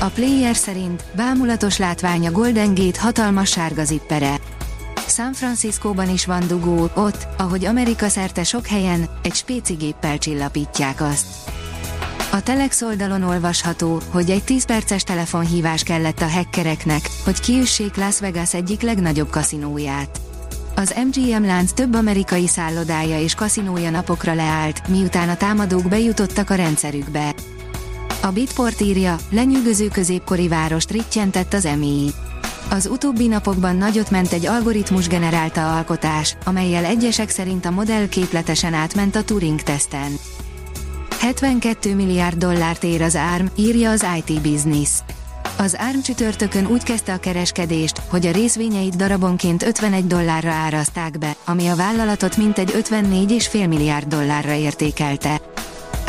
A player szerint bámulatos látvány a Golden Gate hatalmas sárga zippere. San Franciscóban is van dugó, ott, ahogy Amerika szerte sok helyen, egy spéci géppel csillapítják azt. A Telex oldalon olvasható, hogy egy 10 perces telefonhívás kellett a hackereknek, hogy kiüssék Las Vegas egyik legnagyobb kaszinóját. Az MGM lánc több amerikai szállodája és kaszinója napokra leállt, miután a támadók bejutottak a rendszerükbe. A Bitport írja, lenyűgöző középkori várost rittyentett az EMI. Az utóbbi napokban nagyot ment egy algoritmus generálta alkotás, amelyel egyesek szerint a modell képletesen átment a Turing-teszten. 72 milliárd dollárt ér az ARM, írja az IT Business. Az ARM csütörtökön úgy kezdte a kereskedést, hogy a részvényeit darabonként 51 dollárra árazták be, ami a vállalatot mintegy 54,5 milliárd dollárra értékelte.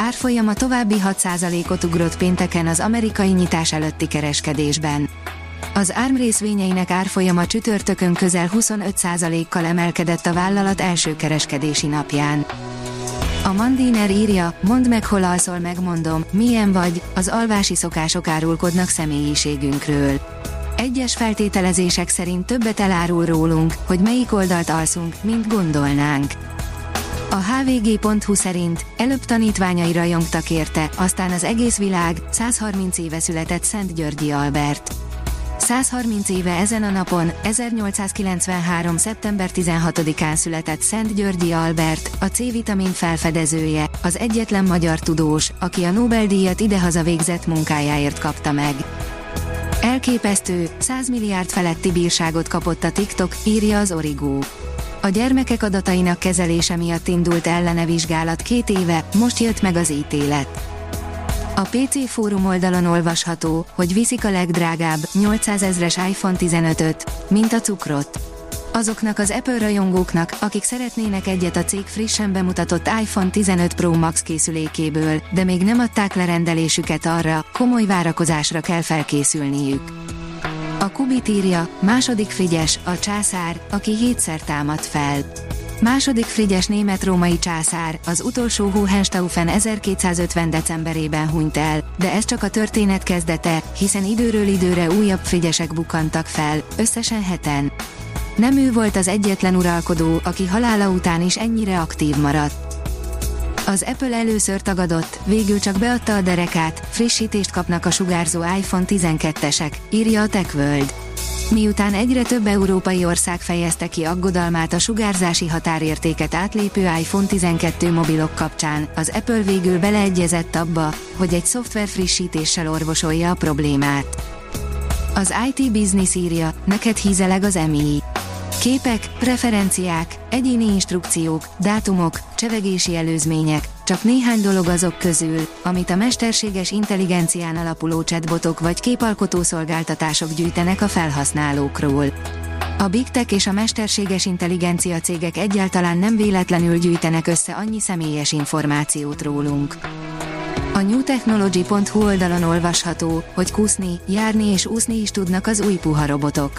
Árfolyama további 6%-ot ugrott pénteken az amerikai nyitás előtti kereskedésben. Az ARM részvényeinek árfolyama csütörtökön közel 25%-kal emelkedett a vállalat első kereskedési napján. A Mandiner írja, mondd meg hol alszol megmondom, milyen vagy, az alvási szokások árulkodnak személyiségünkről. Egyes feltételezések szerint többet elárul rólunk, hogy melyik oldalt alszunk, mint gondolnánk. A hvg.hu szerint előbb tanítványai rajongtak érte, aztán az egész világ, 130 éve született Szent Györgyi Albert. 130 éve ezen a napon, 1893. szeptember 16-án született Szent Györgyi Albert, a C-vitamin felfedezője, az egyetlen magyar tudós, aki a Nobel-díjat idehaza végzett munkájáért kapta meg. Elképesztő, 100 milliárd feletti bírságot kapott a TikTok, írja az Origó. A gyermekek adatainak kezelése miatt indult ellene vizsgálat két éve, most jött meg az ítélet. A PC fórum oldalon olvasható, hogy viszik a legdrágább, 800 ezres iPhone 15-öt, mint a cukrot. Azoknak az Apple rajongóknak, akik szeretnének egyet a cég frissen bemutatott iPhone 15 Pro Max készülékéből, de még nem adták le rendelésüket arra, komoly várakozásra kell felkészülniük. A Kubit írja, második Frigyes, a császár, aki hétszer támad fel. Második Frigyes német-római császár, az utolsó Hohenstaufen 1250 decemberében hunyt el, de ez csak a történet kezdete, hiszen időről időre újabb Frigyesek bukkantak fel, összesen heten. Nem ő volt az egyetlen uralkodó, aki halála után is ennyire aktív maradt. Az Apple először tagadott, végül csak beadta a derekát, frissítést kapnak a sugárzó iPhone 12-esek, írja a TechWorld. Miután egyre több európai ország fejezte ki aggodalmát a sugárzási határértéket átlépő iPhone 12 mobilok kapcsán, az Apple végül beleegyezett abba, hogy egy szoftver frissítéssel orvosolja a problémát. Az IT Business írja, neked hízeleg az EMI. Képek, preferenciák, egyéni instrukciók, dátumok, csevegési előzmények, csak néhány dolog azok közül, amit a mesterséges intelligencián alapuló chatbotok vagy képalkotó szolgáltatások gyűjtenek a felhasználókról. A Big Tech és a mesterséges intelligencia cégek egyáltalán nem véletlenül gyűjtenek össze annyi személyes információt rólunk. A newtechnology.hu oldalon olvasható, hogy kúszni, járni és úszni is tudnak az új puha robotok.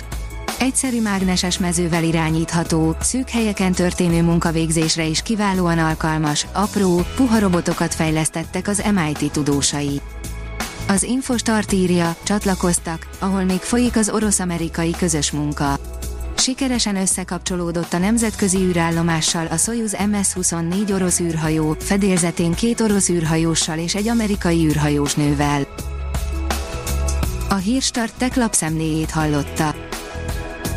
Egyszerű mágneses mezővel irányítható, szűk helyeken történő munkavégzésre is kiválóan alkalmas, apró, puha robotokat fejlesztettek az MIT tudósai. Az Infostart írja, csatlakoztak, ahol még folyik az orosz-amerikai közös munka. Sikeresen összekapcsolódott a nemzetközi űrállomással a Soyuz MS-24 orosz űrhajó, fedélzetén két orosz űrhajóssal és egy amerikai űrhajós nővel. A Hírstart tech lapszemléjét hallotta.